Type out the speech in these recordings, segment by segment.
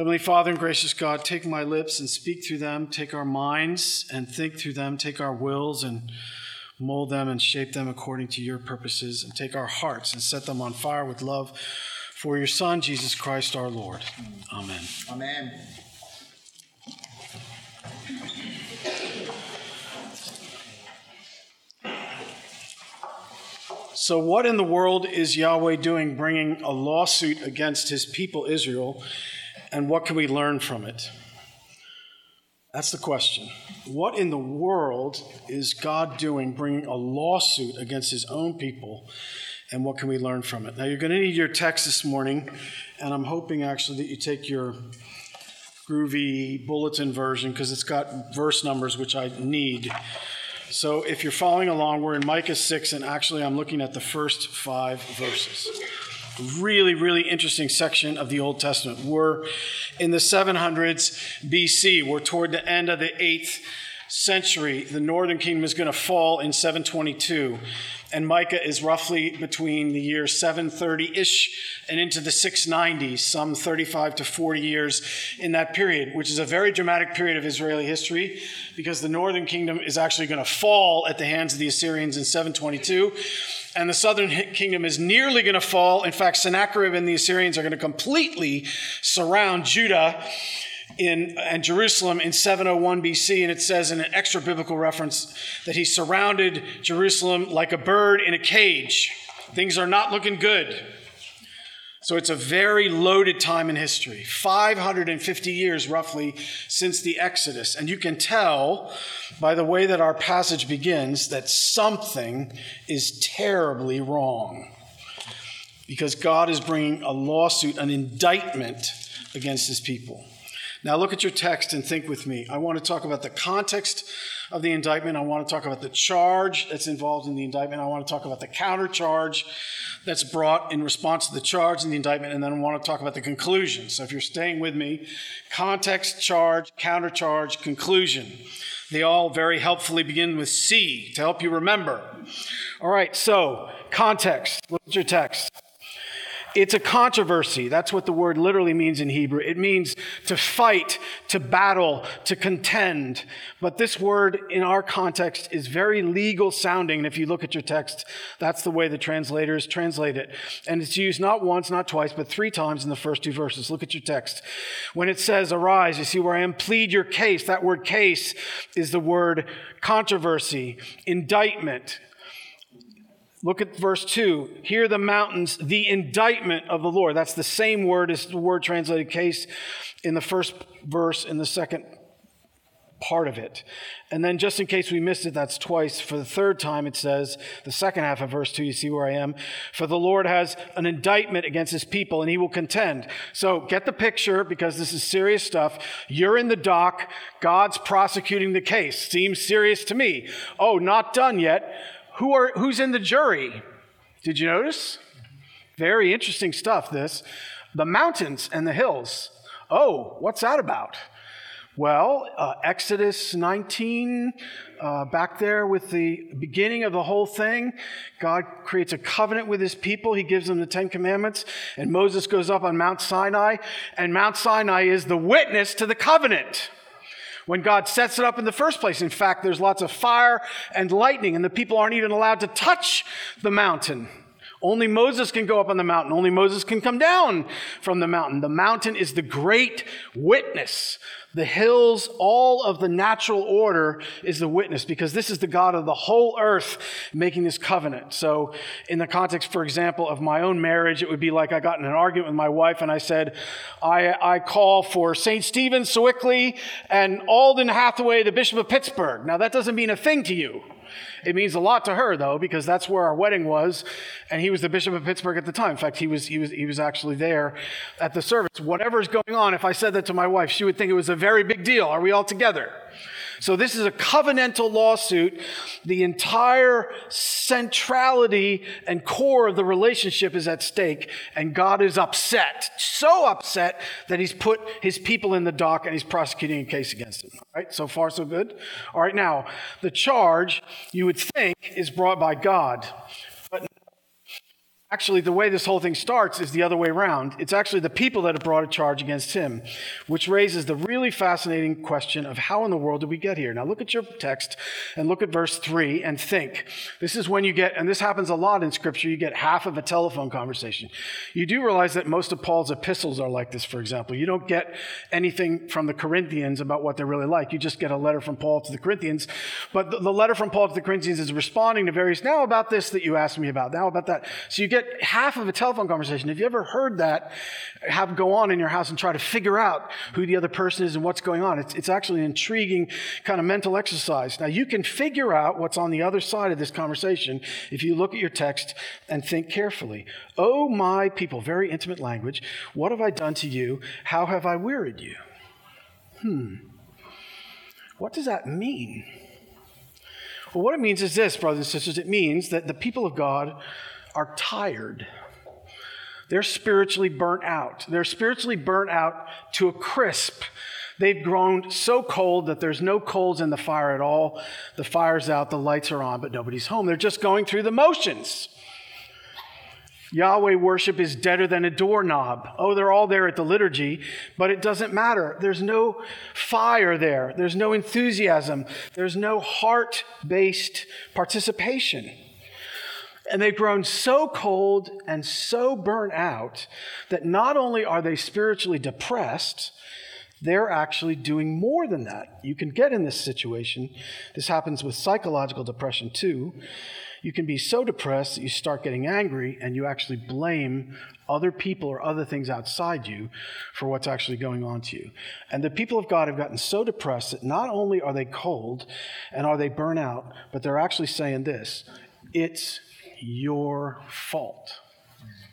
Heavenly Father and gracious God, take my lips and speak through them. Take our minds and think through them. Take our wills and mold them and shape them according to your purposes. And take our hearts and set them on fire with love for your Son, Jesus Christ our Lord. Amen. Amen. So, what in the world is Yahweh doing bringing a lawsuit against his people Israel, and what can we learn from it? That's the question. What in the world is God doing bringing a lawsuit against his own people, and what can we learn from it? Now, you're going to need your text this morning, and I'm hoping actually that you take your groovy bulletin version because it's got verse numbers, which I need. So if you're following along, we're in Micah 6, and actually I'm looking at the first five verses. Really, really interesting section of the Old Testament. We're in the 700s BC. We're toward the end of the 8th century. The northern kingdom is going to fall in 722 and Micah is roughly between the year 730 ish and into the 690s, some 35 to 40 years in that period, which is a very dramatic period of Israeli history because the northern kingdom is actually going to fall at the hands of the Assyrians in 722. And the southern kingdom is nearly going to fall. In fact, Sennacherib and the Assyrians are going to completely surround Judah in and Jerusalem in 701 BC, and it says in an extra biblical reference that he surrounded Jerusalem like a bird in a cage. Things are not looking good. So it's a very loaded time in history 550 years roughly since the Exodus. And you can tell by the way that our passage begins that something is terribly wrong. Because God is bringing a lawsuit, an indictment against his people. Now, look at your text and think with me. I want to talk about the context of the indictment. I want to talk about the charge that's involved in the indictment. I want to talk about the countercharge that's brought in response to the charge in the indictment. And then I want to talk about the conclusion. So, if you're staying with me, context, charge, countercharge, conclusion. They all very helpfully begin with C to help you remember. All right, so context. Look at your text. It's a controversy. That's what the word literally means in Hebrew. It means to fight, to battle, to contend. But this word in our context is very legal sounding. And if you look at your text, that's the way the translators translate it. And it's used not once, not twice, but three times in the first two verses. Look at your text. When it says, arise, you see where I am, plead your case. That word case is the word controversy, indictment, Look at verse 2. Hear the mountains, the indictment of the Lord. That's the same word as the word translated case in the first verse in the second part of it. And then, just in case we missed it, that's twice. For the third time, it says, the second half of verse 2, you see where I am. For the Lord has an indictment against his people, and he will contend. So get the picture because this is serious stuff. You're in the dock, God's prosecuting the case. Seems serious to me. Oh, not done yet. Who are, who's in the jury? Did you notice? Very interesting stuff, this. The mountains and the hills. Oh, what's that about? Well, uh, Exodus 19, uh, back there with the beginning of the whole thing, God creates a covenant with his people. He gives them the Ten Commandments, and Moses goes up on Mount Sinai, and Mount Sinai is the witness to the covenant when God sets it up in the first place. In fact, there's lots of fire and lightning, and the people aren't even allowed to touch the mountain. Only Moses can go up on the mountain. Only Moses can come down from the mountain. The mountain is the great witness the hills, all of the natural order is the witness because this is the God of the whole earth making this covenant. So, in the context, for example, of my own marriage, it would be like I got in an argument with my wife and I said, I, I call for St. Stephen, Sewickley, and Alden Hathaway, the Bishop of Pittsburgh. Now, that doesn't mean a thing to you. It means a lot to her, though, because that's where our wedding was, and he was the bishop of Pittsburgh at the time. In fact, he was, he was, he was actually there at the service. Whatever's going on, if I said that to my wife, she would think it was a very big deal. Are we all together? So this is a covenantal lawsuit. The entire centrality and core of the relationship is at stake, and God is upset, so upset that he's put his people in the dock and he's prosecuting a case against them. All right, so far so good. All right, now the charge you would think is brought by God. But Actually, the way this whole thing starts is the other way around. It's actually the people that have brought a charge against him, which raises the really fascinating question of how in the world did we get here? Now, look at your text and look at verse 3 and think. This is when you get, and this happens a lot in Scripture, you get half of a telephone conversation. You do realize that most of Paul's epistles are like this, for example. You don't get anything from the Corinthians about what they're really like. You just get a letter from Paul to the Corinthians. But the, letter from Paul to the Corinthians is responding to various, now about this that you asked me about, now about that. So you get get half of a telephone conversation. Have you ever heard that have go on in your house and try to figure out who the other person is and what's going on? It's, it's actually an intriguing kind of mental exercise. Now, you can figure out what's on the other side of this conversation if you look at your text and think carefully. Oh, my people, very intimate language. What have I done to you? How have I wearied you? Hmm. What does that mean? Well, what it means is this, brothers and sisters it means that the people of God are tired. They're spiritually burnt out. They're spiritually burnt out to a crisp. They've grown so cold that there's no coals in the fire at all. The fire's out, the lights are on, but nobody's home. They're just going through the motions. Yahweh worship is deader than a doorknob. Oh, they're all there at the liturgy, but it doesn't matter. There's no fire there, there's no enthusiasm, there's no heart based participation. And they've grown so cold and so burnt out that not only are they spiritually depressed, they're actually doing more than that. You can get in this situation. This happens with psychological depression too. You can be so depressed that you start getting angry and you actually blame other people or other things outside you for what's actually going on to you. And the people of God have gotten so depressed that not only are they cold and are they burnt out, but they're actually saying this it's your fault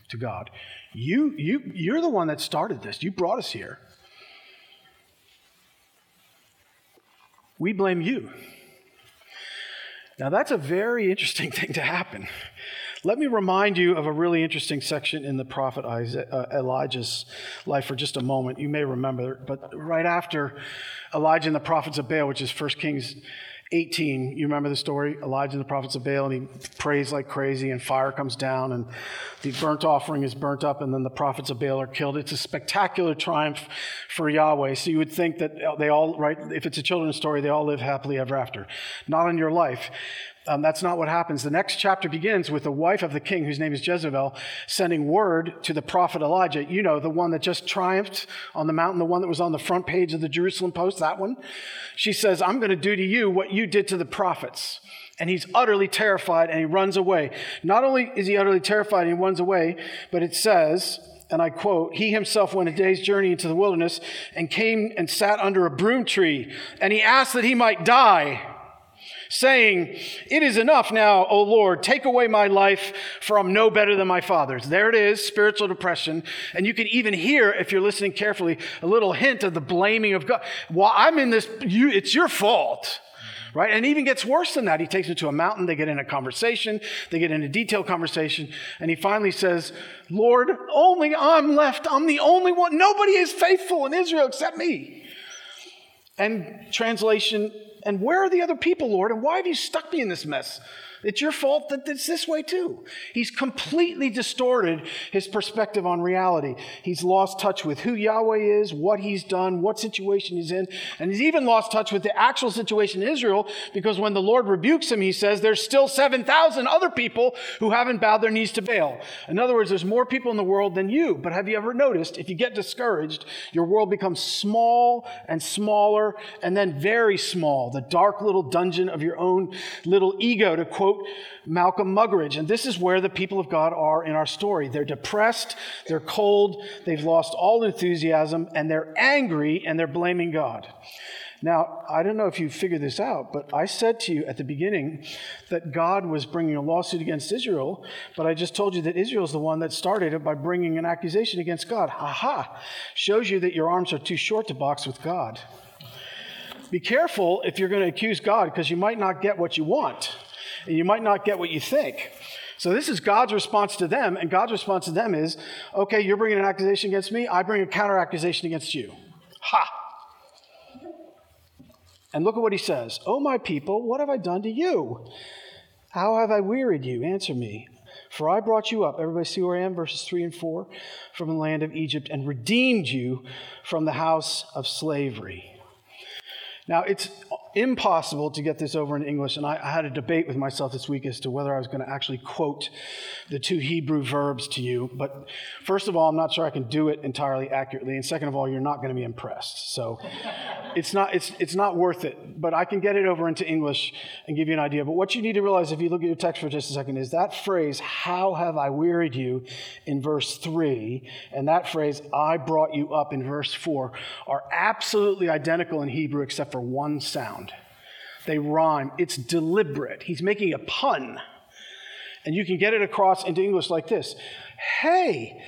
to God. You, you, you're the one that started this. You brought us here. We blame you. Now, that's a very interesting thing to happen. Let me remind you of a really interesting section in the prophet uh, Elijah's life for just a moment. You may remember, but right after Elijah and the prophets of Baal, which is 1 Kings 18, you remember the story? Elijah and the prophets of Baal, and he prays like crazy, and fire comes down, and the burnt offering is burnt up, and then the prophets of Baal are killed. It's a spectacular triumph for Yahweh. So you would think that they all, right, if it's a children's story, they all live happily ever after. Not in your life. Um, that's not what happens. The next chapter begins with the wife of the king, whose name is Jezebel, sending word to the prophet Elijah. You know, the one that just triumphed on the mountain, the one that was on the front page of the Jerusalem Post, that one. She says, I'm going to do to you what you did to the prophets. And he's utterly terrified and he runs away. Not only is he utterly terrified and he runs away, but it says, and I quote, He himself went a day's journey into the wilderness and came and sat under a broom tree, and he asked that he might die saying, It is enough now, O Lord, take away my life, for I'm no better than my father's. There it is, spiritual depression. And you can even hear, if you're listening carefully, a little hint of the blaming of God. Well, I'm in this, you, it's your fault. Right? And even gets worse than that. He takes him to a mountain. They get in a conversation. They get in a detailed conversation. And he finally says, Lord, only I'm left. I'm the only one. Nobody is faithful in Israel except me. And translation, and where are the other people, Lord? And why have you stuck me in this mess? It's your fault that it's this way too. He's completely distorted his perspective on reality. He's lost touch with who Yahweh is, what he's done, what situation he's in, and he's even lost touch with the actual situation in Israel because when the Lord rebukes him, he says there's still 7,000 other people who haven't bowed their knees to Baal. In other words, there's more people in the world than you. But have you ever noticed if you get discouraged, your world becomes small and smaller and then very small, the dark little dungeon of your own little ego, to quote quote Malcolm Muggeridge. And this is where the people of God are in our story. They're depressed, they're cold, they've lost all enthusiasm, and they're angry and they're blaming God. Now, I don't know if you figured this out, but I said to you at the beginning that God was bringing a lawsuit against Israel, but I just told you that Israel is the one that started it by bringing an accusation against God. Ha ha! Shows you that your arms are too short to box with God. Be careful if you're going to accuse God because you might not get what you want and you might not get what you think. So this is God's response to them, and God's response to them is, okay, you're bringing an accusation against me, I bring a counter accusation against you. Ha! And look at what he says. Oh, my people, what have I done to you? How have I wearied you? Answer me. For I brought you up, everybody see where I am? Verses 3 and 4, from the land of Egypt and redeemed you from the house of slavery. Now, it's impossible to get this over in English, and I, I, had a debate with myself this week as to whether I was going to actually quote the two Hebrew verbs to you. But first of all, I'm not sure I can do it entirely accurately, and second of all, you're not going to be impressed. So it's not it's it's not worth it. But I can get it over into English and give you an idea. But what you need to realize, if you look at your text for just a second, is that phrase "How have I wearied you?" in verse three, and that phrase "I brought you up" in verse four are absolutely identical in Hebrew, except for one sound. They rhyme. It's deliberate. He's making a pun. And you can get it across into English like this Hey,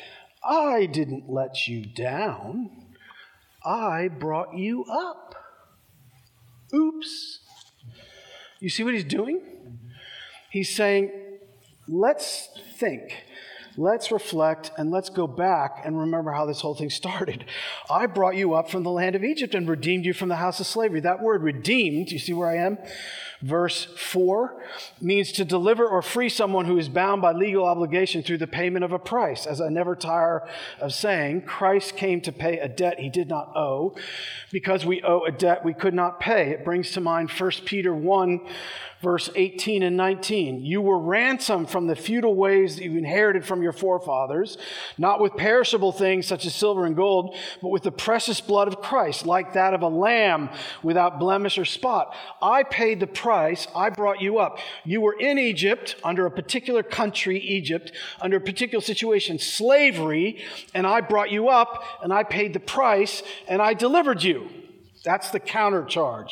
I didn't let you down, I brought you up. Oops. You see what he's doing? He's saying, let's think. Let's reflect and let's go back and remember how this whole thing started. I brought you up from the land of Egypt and redeemed you from the house of slavery. That word redeemed, you see where I am? Verse 4 means to deliver or free someone who is bound by legal obligation through the payment of a price. As I never tire of saying, Christ came to pay a debt he did not owe. Because we owe a debt we could not pay. It brings to mind 1 Peter 1 verse 18 and 19. You were ransomed from the futile ways that you inherited from your forefathers, not with perishable things such as silver and gold, but with the precious blood of Christ, like that of a lamb without blemish or spot. I paid the price. I brought you up. You were in Egypt, under a particular country, Egypt, under a particular situation, slavery, and I brought you up, and I paid the price, and I delivered you. That's the countercharge.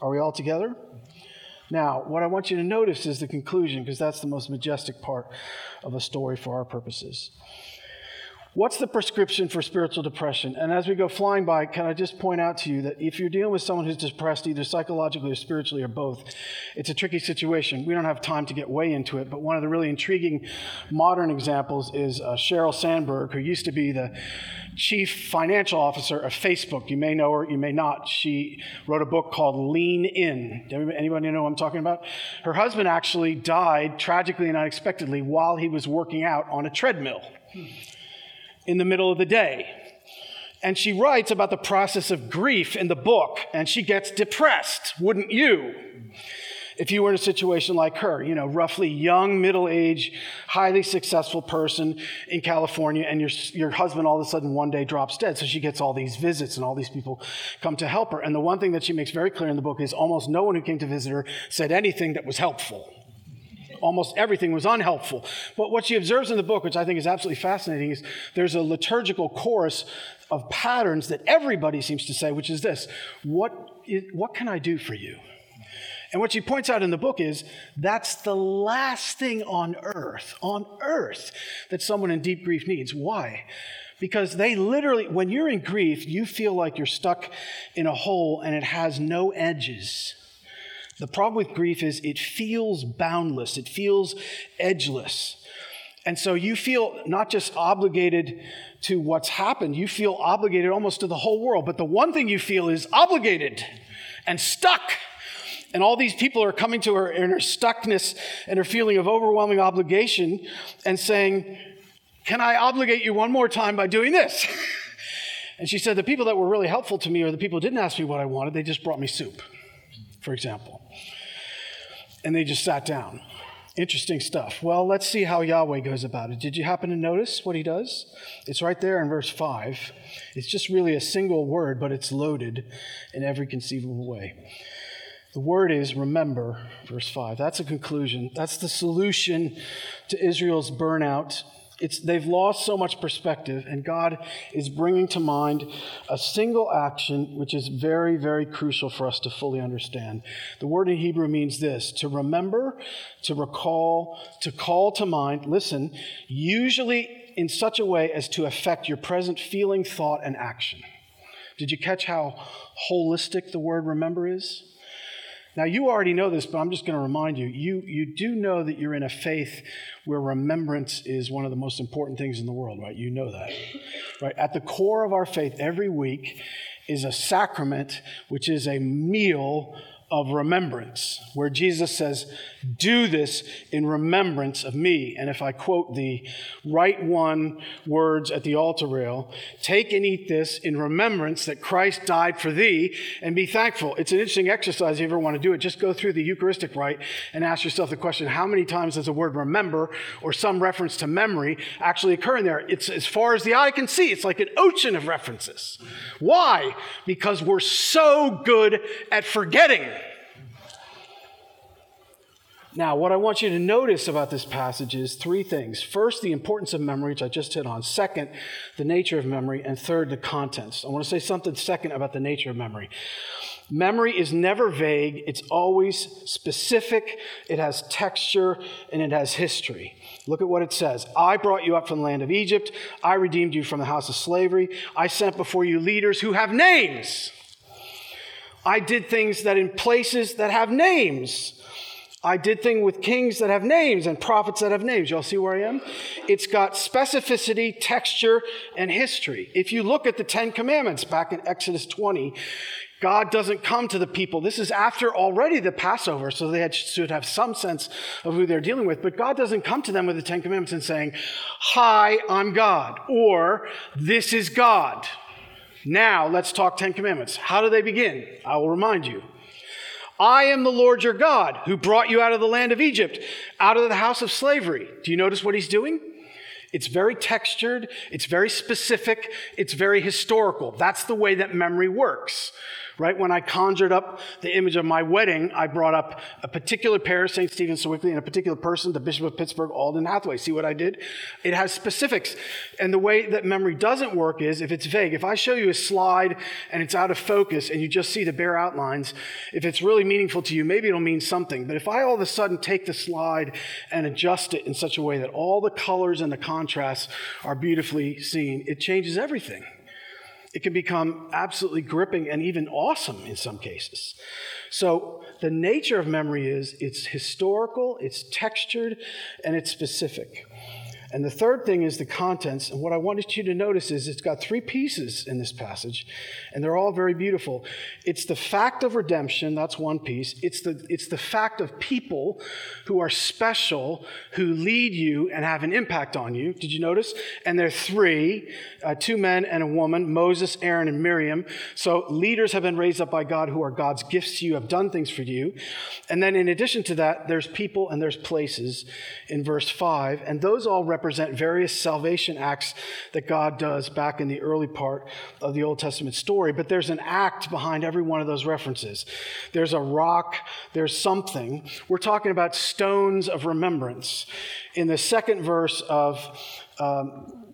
Are we all together? Now, what I want you to notice is the conclusion, because that's the most majestic part of a story for our purposes. What's the prescription for spiritual depression? And as we go flying by, can I just point out to you that if you're dealing with someone who's depressed, either psychologically or spiritually or both, it's a tricky situation. We don't have time to get way into it, but one of the really intriguing modern examples is uh, Sheryl Sandberg, who used to be the chief financial officer of Facebook. You may know her, you may not. She wrote a book called Lean In. Anybody know what I'm talking about? Her husband actually died tragically and unexpectedly while he was working out on a treadmill in the middle of the day. And she writes about the process of grief in the book, and she gets depressed, wouldn't you? If you were in a situation like her, you know, roughly young, middle aged, highly successful person in California, and your, your husband all of a sudden one day drops dead. So she gets all these visits, and all these people come to help her. And the one thing that she makes very clear in the book is almost no one who came to visit her said anything that was helpful almost everything was unhelpful. But what she observes in the book, which I think is absolutely fascinating, is there's a liturgical chorus of patterns that everybody seems to say, which is this what, what can I do for you? And what she points out in the book is that's the last thing on earth, on earth, that someone in deep grief needs. Why? Because they literally, when you're in grief, you feel like you're stuck in a hole and it has no edges. The problem with grief is it feels boundless, it feels edgeless. And so you feel not just obligated to what's happened, you feel obligated almost to the whole world. But the one thing you feel is obligated and stuck. And all these people are coming to her in her stuckness and her feeling of overwhelming obligation and saying, Can I obligate you one more time by doing this? and she said, The people that were really helpful to me are the people who didn't ask me what I wanted, they just brought me soup, for example and they just sat down. Interesting stuff. Well, let's see how Yahweh goes about it. Did you happen to notice what he does? It's right there in verse 5. It's just really a single word, but it's loaded in every conceivable way. The word is remember, verse 5. That's a conclusion. That's the solution to Israel's burnout it's, they've lost so much perspective, and God is bringing to mind a single action which is very, very crucial for us to fully understand. The word in Hebrew means this to remember, to recall, to call to mind, listen, usually in such a way as to affect your present feeling, thought, and action. Did you catch how holistic the word remember is? Now, you already know this, but I'm just going to remind you. You, you do know that you're in a faith where remembrance is one of the most important things in the world, right? You know that. Right? At the core of our faith every week is a sacrament, which is a meal of remembrance, where Jesus says, Do this in remembrance of me. And if I quote the right one words at the altar rail, take and eat this in remembrance that Christ died for thee and be thankful. It's an interesting exercise if you ever want to do it. Just go through the Eucharistic rite and ask yourself the question how many times does the word remember or some reference to memory actually occur in there? It's as far as the eye can see, it's like an ocean of references. Why? Because we're so good at forgetting. Now, what I want you to notice about this passage is three things. First, the importance of memory, which I just hit on. Second, the nature of memory. And third, the contents. I want to say something second about the nature of memory. Memory is never vague, it's always specific, it has texture, and it has history. Look at what it says I brought you up from the land of Egypt, I redeemed you from the house of slavery, I sent before you leaders who have names. I did things that in places that have names. I did things with kings that have names and prophets that have names. Y'all see where I am? It's got specificity, texture, and history. If you look at the Ten Commandments back in Exodus 20, God doesn't come to the people. This is after already the Passover, so they had, should have some sense of who they're dealing with. But God doesn't come to them with the Ten Commandments and saying, Hi, I'm God, or This is God. Now let's talk Ten Commandments. How do they begin? I will remind you. I am the Lord your God who brought you out of the land of Egypt, out of the house of slavery. Do you notice what he's doing? It's very textured, it's very specific, it's very historical. That's the way that memory works right? When I conjured up the image of my wedding, I brought up a particular pair, St. Stephen Sewickley, and a particular person, the Bishop of Pittsburgh, Alden Hathaway. See what I did? It has specifics. And the way that memory doesn't work is if it's vague. If I show you a slide and it's out of focus and you just see the bare outlines, if it's really meaningful to you, maybe it'll mean something. But if I all of a sudden take the slide and adjust it in such a way that all the colors and the contrasts are beautifully seen, it changes everything. It can become absolutely gripping and even awesome in some cases. So, the nature of memory is it's historical, it's textured, and it's specific. And the third thing is the contents. And what I wanted you to notice is it's got three pieces in this passage, and they're all very beautiful. It's the fact of redemption, that's one piece. It's the, it's the fact of people who are special, who lead you and have an impact on you. Did you notice? And there are three uh, two men and a woman Moses, Aaron, and Miriam. So leaders have been raised up by God who are God's gifts to you, have done things for you. And then in addition to that, there's people and there's places in verse 5. And those all represent represent various salvation acts that God does back in the early part of the Old Testament story. But there's an act behind every one of those references. There's a rock, there's something. We're talking about stones of remembrance. In the second verse of um,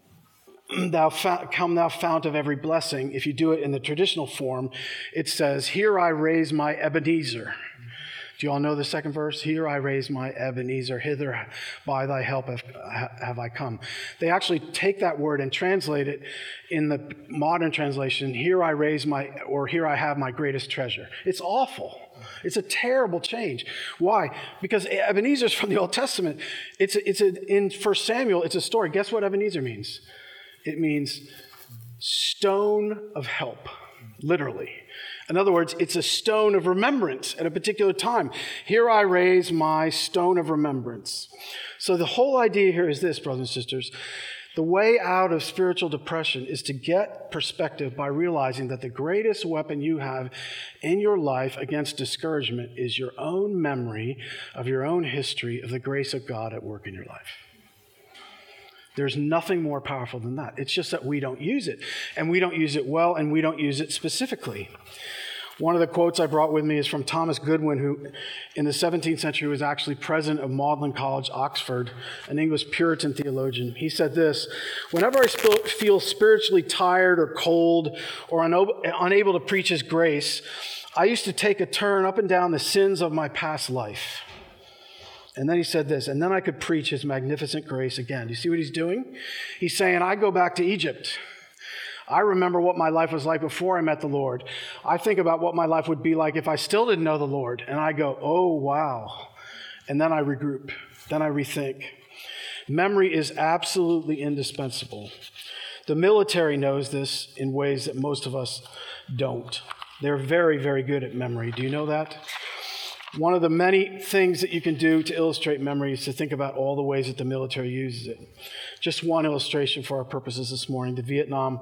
thou come thou fount of every blessing if you do it in the traditional form it says here i raise my ebenezer do you all know the second verse? Here I raise my Ebenezer, hither by thy help have, I come. They actually take that word and translate it in the modern translation, here I raise my, or here I have my greatest treasure. It's awful. It's a terrible change. Why? Because Ebenezer's from the Old Testament. It's a, it's a, in 1 Samuel, it's a story. Guess what Ebenezer means? It means stone of help, literally. In other words, it's a stone of remembrance at a particular time. Here I raise my stone of remembrance. So the whole idea here is this, brothers and sisters. The way out of spiritual depression is to get perspective by realizing that the greatest weapon you have in your life against discouragement is your own memory of your own history of the grace of God at work in your life. There's nothing more powerful than that. It's just that we don't use it. And we don't use it well, and we don't use it specifically. One of the quotes I brought with me is from Thomas Goodwin, who in the 17th century was actually president of Magdalen College, Oxford, an English Puritan theologian. He said this Whenever I feel spiritually tired or cold or unable to preach His grace, I used to take a turn up and down the sins of my past life. And then he said this, and then I could preach his magnificent grace again. You see what he's doing? He's saying, I go back to Egypt. I remember what my life was like before I met the Lord. I think about what my life would be like if I still didn't know the Lord. And I go, oh, wow. And then I regroup. Then I rethink. Memory is absolutely indispensable. The military knows this in ways that most of us don't. They're very, very good at memory. Do you know that? One of the many things that you can do to illustrate memory is to think about all the ways that the military uses it. Just one illustration for our purposes this morning the Vietnam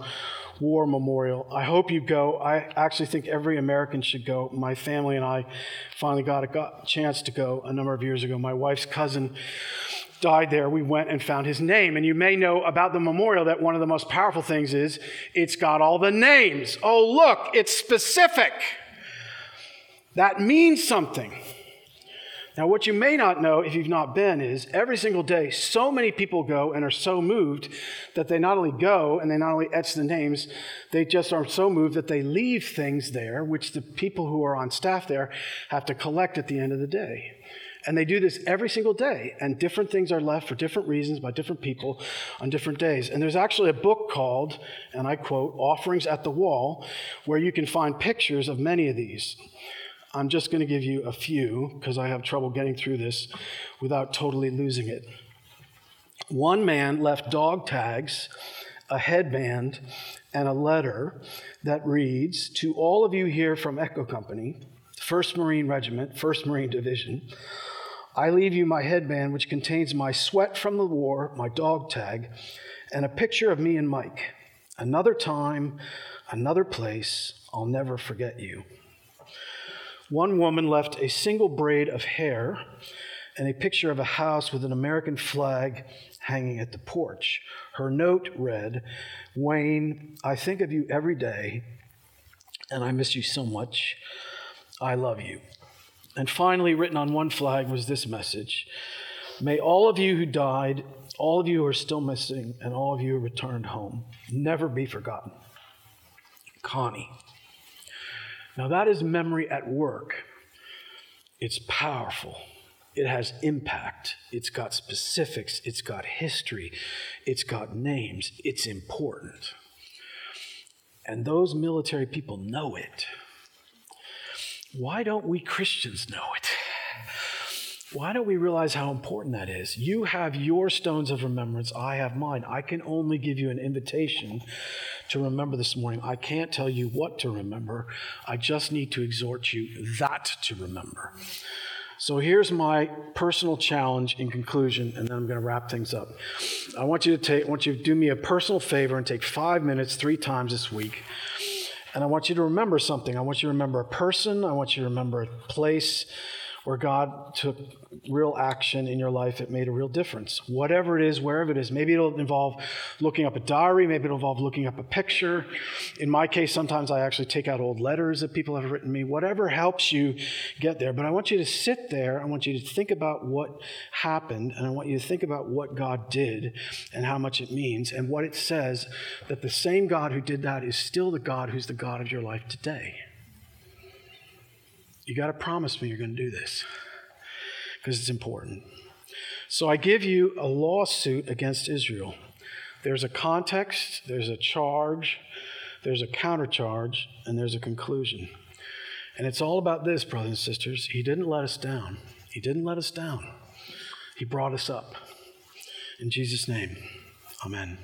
War Memorial. I hope you go. I actually think every American should go. My family and I finally got a chance to go a number of years ago. My wife's cousin died there, we went and found his name. And you may know about the memorial that one of the most powerful things is it's got all the names. Oh, look, it's specific. That means something. Now, what you may not know if you've not been is every single day, so many people go and are so moved that they not only go and they not only etch the names, they just are so moved that they leave things there, which the people who are on staff there have to collect at the end of the day. And they do this every single day, and different things are left for different reasons by different people on different days. And there's actually a book called, and I quote, Offerings at the Wall, where you can find pictures of many of these. I'm just going to give you a few because I have trouble getting through this without totally losing it. One man left dog tags, a headband, and a letter that reads To all of you here from Echo Company, 1st Marine Regiment, 1st Marine Division, I leave you my headband, which contains my sweat from the war, my dog tag, and a picture of me and Mike. Another time, another place, I'll never forget you. One woman left a single braid of hair and a picture of a house with an American flag hanging at the porch. Her note read, Wayne, I think of you every day, and I miss you so much. I love you. And finally, written on one flag was this message May all of you who died, all of you who are still missing, and all of you who returned home never be forgotten. Connie. Now, that is memory at work. It's powerful. It has impact. It's got specifics. It's got history. It's got names. It's important. And those military people know it. Why don't we Christians know it? Why don't we realize how important that is? You have your stones of remembrance, I have mine. I can only give you an invitation to remember this morning. I can't tell you what to remember. I just need to exhort you that to remember. So here's my personal challenge in conclusion, and then I'm going to wrap things up. I want you to take, I want you to do me a personal favor and take five minutes three times this week. And I want you to remember something. I want you to remember a person. I want you to remember a place where God took real action in your life, it made a real difference. Whatever it is, wherever it is, maybe it'll involve looking up a diary, maybe it'll involve looking up a picture. In my case, sometimes I actually take out old letters that people have written me, whatever helps you get there. But I want you to sit there, I want you to think about what happened, and I want you to think about what God did and how much it means, and what it says that the same God who did that is still the God who's the God of your life today. You got to promise me you're going to do this because it's important. So I give you a lawsuit against Israel. There's a context, there's a charge, there's a countercharge, and there's a conclusion. And it's all about this, brothers and sisters. He didn't let us down. He didn't let us down. He brought us up. In Jesus' name, amen.